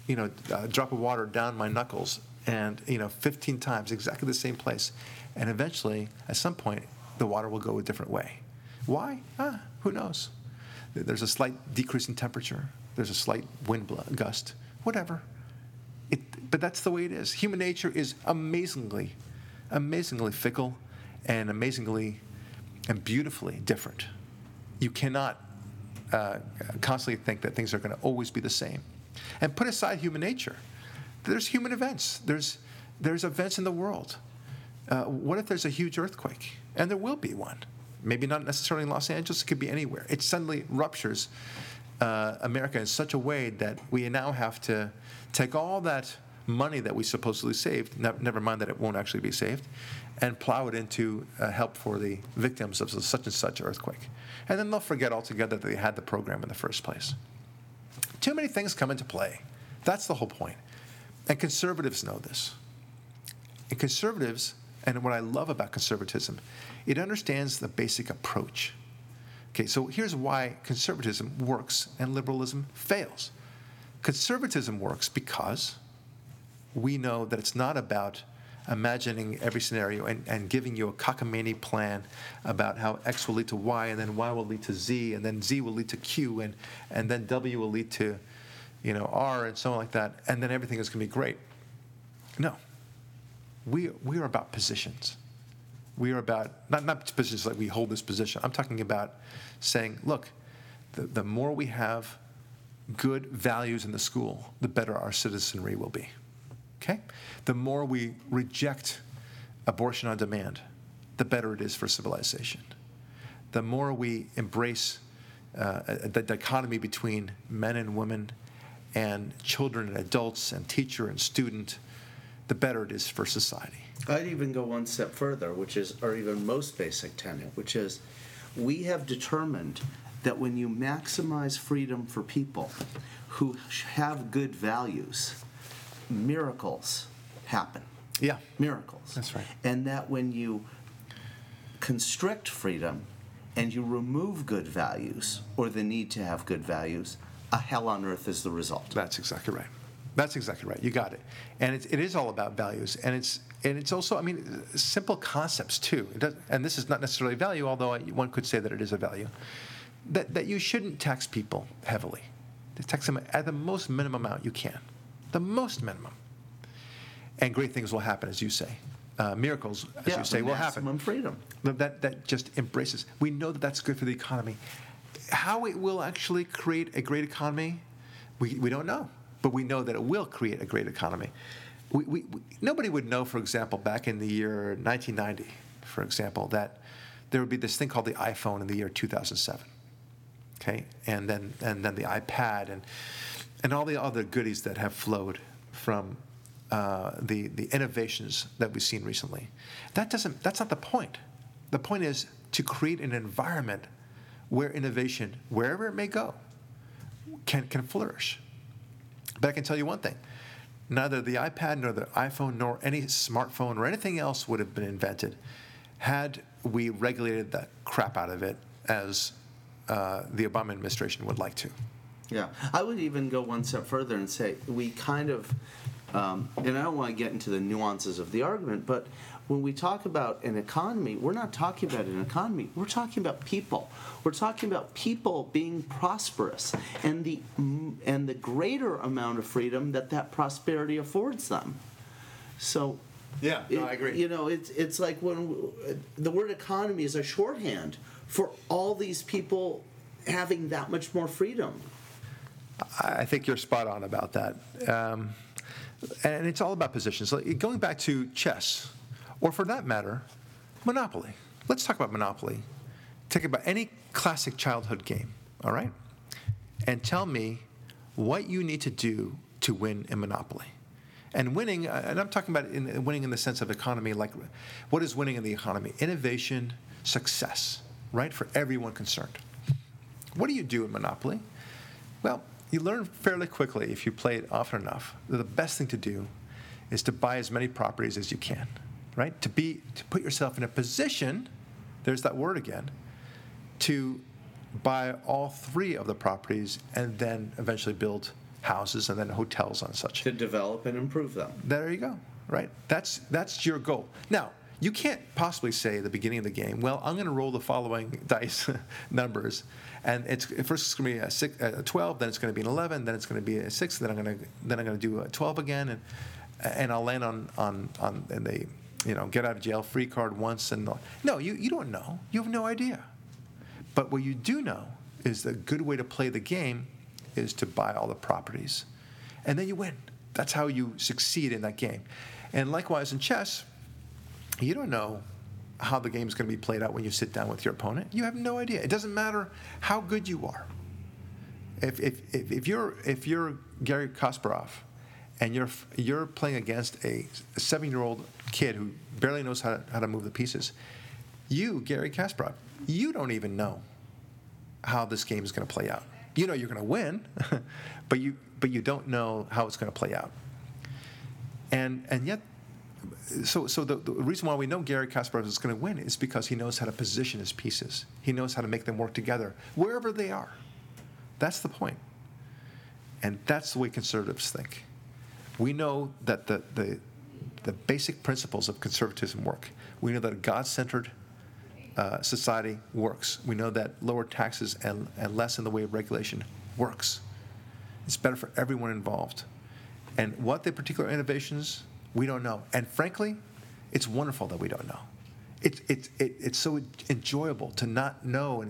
you know, uh, drop of water down my knuckles, and you know, 15 times, exactly the same place, and eventually, at some point, the water will go a different way. Why? Ah, who knows? There's a slight decrease in temperature. There's a slight wind gust. Whatever. It, but that's the way it is. Human nature is amazingly, amazingly fickle, and amazingly and beautifully different. You cannot uh, constantly think that things are going to always be the same. And put aside human nature. There's human events. There's there's events in the world. Uh, what if there's a huge earthquake? And there will be one. Maybe not necessarily in Los Angeles, it could be anywhere. It suddenly ruptures uh, America in such a way that we now have to take all that money that we supposedly saved, ne- never mind that it won't actually be saved, and plow it into uh, help for the victims of such and such earthquake. And then they'll forget altogether that they had the program in the first place. Too many things come into play. That's the whole point. And conservatives know this. And conservatives and what I love about conservatism, it understands the basic approach. Okay, so here's why conservatism works and liberalism fails. Conservatism works because we know that it's not about imagining every scenario and, and giving you a cockamamie plan about how X will lead to Y, and then Y will lead to Z, and then Z will lead to Q, and, and then W will lead to you know, R, and so on like that, and then everything is going to be great. No. We, we are about positions. We are about, not, not positions like we hold this position. I'm talking about saying, look, the, the more we have good values in the school, the better our citizenry will be. Okay? The more we reject abortion on demand, the better it is for civilization. The more we embrace uh, the dichotomy between men and women and children and adults and teacher and student, the better it is for society. I'd even go one step further, which is, our even most basic tenet, which is we have determined that when you maximize freedom for people who have good values, miracles happen. Yeah. Miracles. That's right. And that when you constrict freedom and you remove good values or the need to have good values, a hell on earth is the result. That's exactly right. That's exactly right. You got it. And it, it is all about values, and it's and it's also, I mean, simple concepts too. Does, and this is not necessarily value, although one could say that it is a value. That that you shouldn't tax people heavily. Tax them at the most minimum amount you can, the most minimum. And great things will happen, as you say. Uh, miracles, as yeah, you say, will happen. Maximum freedom. That that just embraces. We know that that's good for the economy. How it will actually create a great economy, we, we don't know. But we know that it will create a great economy. We, we, we, nobody would know, for example, back in the year 1990, for example, that there would be this thing called the iPhone in the year 2007. Okay, and then and then the iPad and and all the other goodies that have flowed from uh, the the innovations that we've seen recently. That doesn't. That's not the point. The point is to create an environment where innovation, wherever it may go, can, can flourish. But I can tell you one thing neither the iPad nor the iPhone nor any smartphone or anything else would have been invented had we regulated the crap out of it as uh, the Obama administration would like to. Yeah, I would even go one step further and say we kind of, um, and I don't want to get into the nuances of the argument, but when we talk about an economy, we're not talking about an economy. We're talking about people. We're talking about people being prosperous and the and the greater amount of freedom that that prosperity affords them. So. Yeah, no, I agree. You know, it's it's like when the word economy is a shorthand for all these people having that much more freedom. I think you're spot on about that. Um, and it's all about positions. Going back to chess, or for that matter, Monopoly. Let's talk about Monopoly. Take about any classic childhood game, all right? And tell me what you need to do to win in Monopoly. And winning, uh, and I'm talking about in, winning in the sense of economy, like what is winning in the economy? Innovation, success, right? For everyone concerned. What do you do in Monopoly? Well, you learn fairly quickly if you play it often enough that the best thing to do is to buy as many properties as you can right? To be to put yourself in a position, there's that word again, to buy all three of the properties and then eventually build houses and then hotels and such. To develop and improve them. There you go. Right? That's that's your goal. Now, you can't possibly say at the beginning of the game, well, I'm going to roll the following dice numbers, and it's first it's going to be a, six, a 12, then it's going to be an 11, then it's going to be a 6, then I'm going to then I'm going to do a 12 again, and and I'll land on on on and they you know, get out of jail free card once and no, you, you don't know. You have no idea. But what you do know is the good way to play the game is to buy all the properties. And then you win. That's how you succeed in that game. And likewise in chess, you don't know how the game is going to be played out when you sit down with your opponent. You have no idea. It doesn't matter how good you are. If, if, if, if you're, if you're Garry Kasparov and you're you're playing against a, a seven-year-old kid who barely knows how to, how to move the pieces. You, Garry Kasparov, you don't even know how this game is going to play out. You know you're going to win, but you but you don't know how it's going to play out. And and yet, so, so the, the reason why we know Garry Kasparov is going to win is because he knows how to position his pieces. He knows how to make them work together wherever they are. That's the point. And that's the way conservatives think. We know that the, the, the basic principles of conservatism work. We know that a God centered uh, society works. We know that lower taxes and, and less in the way of regulation works. It's better for everyone involved. And what the particular innovations, we don't know. And frankly, it's wonderful that we don't know. It, it, it, it's so enjoyable to not know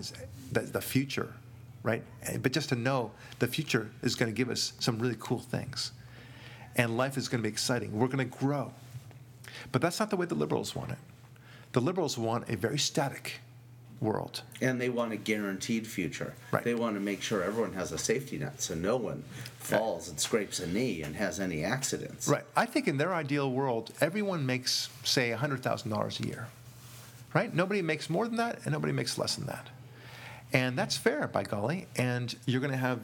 the, the future, right? But just to know the future is going to give us some really cool things. And life is going to be exciting. We're going to grow. But that's not the way the liberals want it. The liberals want a very static world. And they want a guaranteed future. Right. They want to make sure everyone has a safety net so no one falls and scrapes a knee and has any accidents. Right. I think in their ideal world, everyone makes, say, $100,000 a year. Right? Nobody makes more than that, and nobody makes less than that. And that's fair, by golly. And you're going to have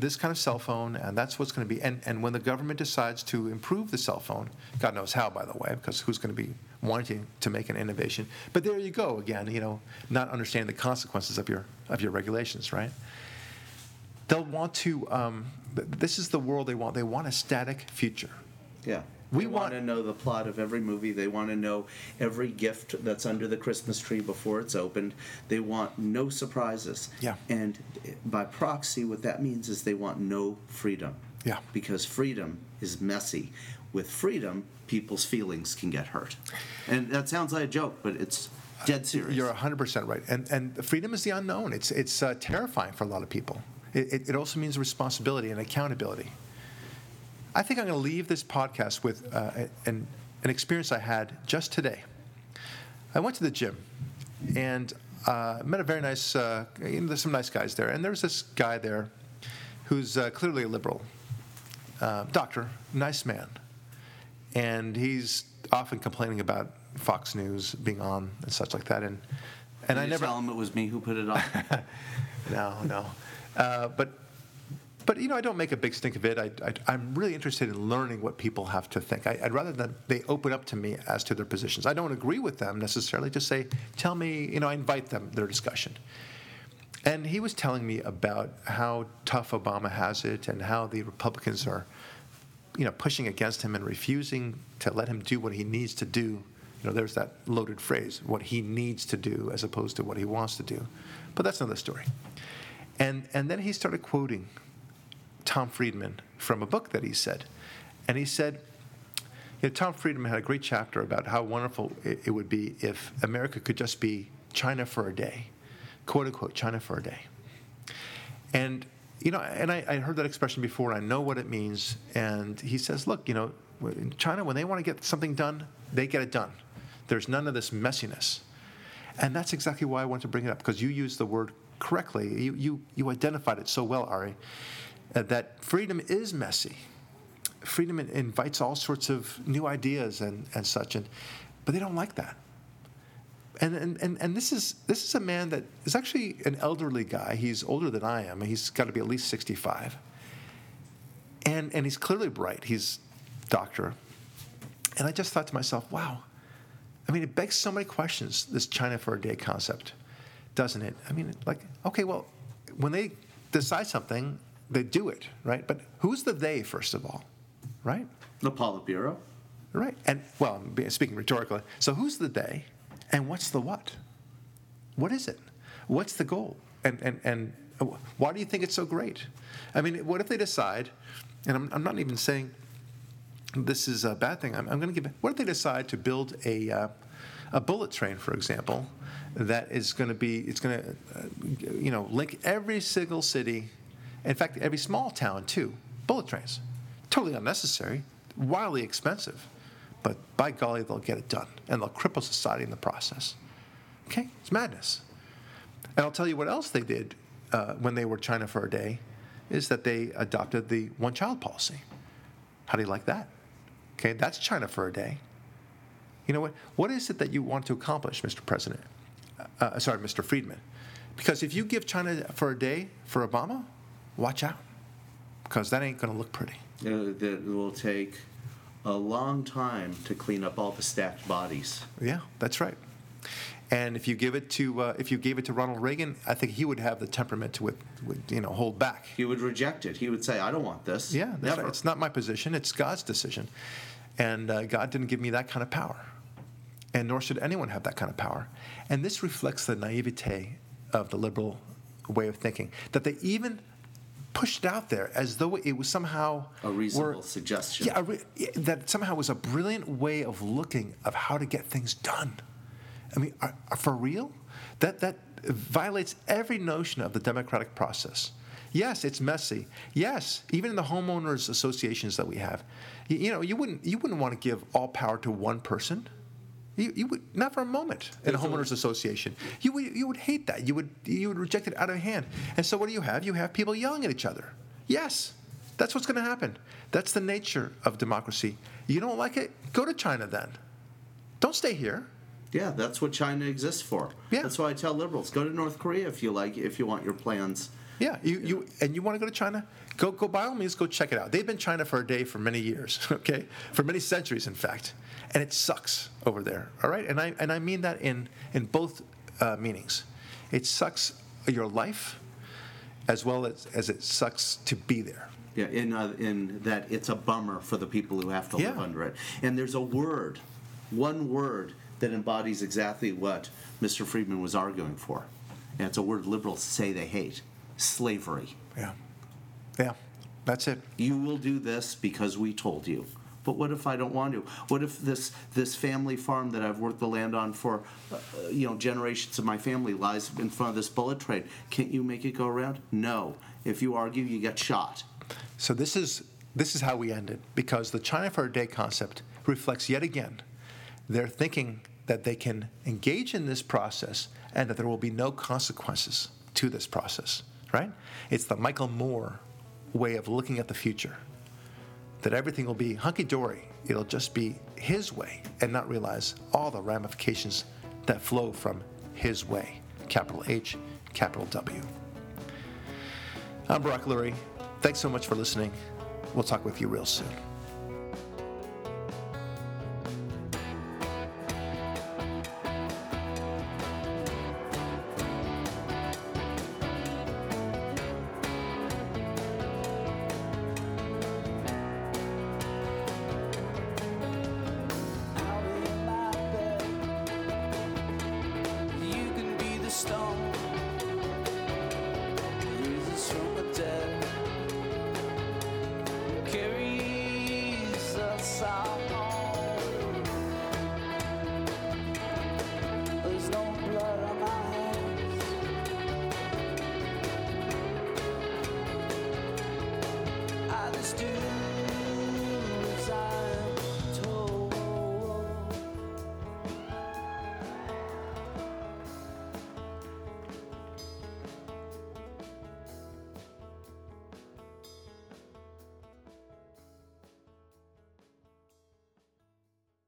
this kind of cell phone, and that's what's going to be. And, and when the government decides to improve the cell phone, God knows how, by the way, because who's going to be wanting to make an innovation? But there you go again. You know, not understanding the consequences of your of your regulations, right? They'll want to. Um, this is the world they want. They want a static future. Yeah. We want- to know the plot of every movie. They want to know every gift that's under the Christmas tree before it's opened. They want no surprises. Yeah. And by proxy, what that means is they want no freedom. Yeah. Because freedom is messy. With freedom, people's feelings can get hurt. And that sounds like a joke, but it's dead serious. You're 100% right. And, and freedom is the unknown. It's, it's uh, terrifying for a lot of people. It, it, it also means responsibility and accountability. I think I'm going to leave this podcast with uh, an, an experience I had just today. I went to the gym and uh, met a very nice, uh, you know, there's some nice guys there. And there's this guy there who's uh, clearly a liberal uh, doctor, nice man. And he's often complaining about Fox News being on and such like that. And, and Did I you never. tell him it was me who put it on. No, no. Uh, but, but you know, I don't make a big stink of it. I, I'm really interested in learning what people have to think. I, I'd rather that they open up to me as to their positions. I don't agree with them necessarily. Just say, tell me. You know, I invite them their discussion. And he was telling me about how tough Obama has it and how the Republicans are, you know, pushing against him and refusing to let him do what he needs to do. You know, there's that loaded phrase, what he needs to do as opposed to what he wants to do. But that's another story. And, and then he started quoting Tom Friedman from a book that he said. And he said, you know, Tom Friedman had a great chapter about how wonderful it, would be if America could just be China for a day, quote unquote, China for a day. And, you know, and I, I heard that expression before, I know what it means. And he says, look, you know, in China, when they want to get something done, they get it done. There's none of this messiness. And that's exactly why I want to bring it up, because you used the word correctly. You, you, you identified it so well, Ari, that freedom is messy. Freedom invites all sorts of new ideas and, and such, and, but they don't like that. And, and, and, and this, is, this is a man that is actually an elderly guy. He's older than I am. He's got to be at least 65. And, and he's clearly bright. He's doctor. And I just thought to myself, wow, I mean, it begs so many questions, this China for a day concept, doesn't it? I mean, like, okay, well, when they decide something, they do it, right? But who's the they, first of all, right? the Politburo. Right. And, well, speaking rhetorically, so who's the they and what's the what? What is it? What's the goal? And, and, and why do you think it's so great? I mean, what if they decide, and I'm, I'm not even saying this is a bad thing. I'm, I'm going to give. What if they decide to build a uh, a bullet train, for example, that is going to be it's going to uh, you know link every single city, in fact, every small town too. Bullet trains, totally unnecessary, wildly expensive, but by golly, they'll get it done, and they'll cripple society in the process. Okay, it's madness. And I'll tell you what else they did uh, when they were China for a day, is that they adopted the one-child policy. How do you like that? Okay, that's China for a day. You know what? What is it that you want to accomplish, Mr. President? Uh, sorry, Mr. Friedman. Because if you give China for a day for Obama, watch out, because that ain't going to look pretty. Uh, that will take a long time to clean up all the stacked bodies. Yeah, that's right. And if you give it to uh, if you gave it to Ronald Reagan, I think he would have the temperament to with, with, you know hold back. He would reject it. He would say, "I don't want this." Yeah, that's never. right. It's not my position. It's God's decision, and uh, God didn't give me that kind of power, and nor should anyone have that kind of power. And this reflects the naivete of the liberal way of thinking that they even pushed it out there as though it was somehow A reasonable were- suggestion. Yeah, re- that somehow was a brilliant way of looking of how to get things done. I mean, are, are for real? That that violates every notion of the democratic process. Yes, it's messy. Yes, even in the homeowners associations that we have, you, you know, you wouldn't you wouldn't want to give all power to one person. You, you would not for a moment in a homeowners association. You would you would hate that. You would you would reject it out of hand. And so what do you have? You have people yelling at each other. Yes, that's what's going to happen. That's the nature of democracy. You don't like it? Go to China then. Don't stay here. Yeah, that's what China exists for. Yeah. That's why I tell liberals, go to North Korea if you like, if you want your plans. Yeah, you, you and you want to go to China? Go go by all means go check it out. They've been China for a day for many years, okay? For many centuries in fact. And it sucks over there. All right? And I and I mean that in in both uh, meanings. It sucks your life as well as, as it sucks to be there. Yeah, in uh, in that it's a bummer for the people who have to live under it. And there's a word, one word that embodies exactly what Mr. Friedman was arguing for. And it's a word liberals say they hate: slavery. Yeah. Yeah. That's it. You will do this because we told you. But what if I don't want to? What if this this family farm that I've worked the land on for, uh, you know, generations of my family lies in front of this bullet train? Can't you make it go around? No. If you argue, you get shot. So this is this is how we end it because the China for a Day concept reflects yet again their thinking that they can engage in this process and that there will be no consequences to this process. Right? It's the Michael Moore way of looking at the future. That everything will be hunky dory. It'll just be his way and not realize all the ramifications that flow from his way. Capital H, capital W. I'm Barak Lurie. Thanks so much for listening. We'll talk with you real soon.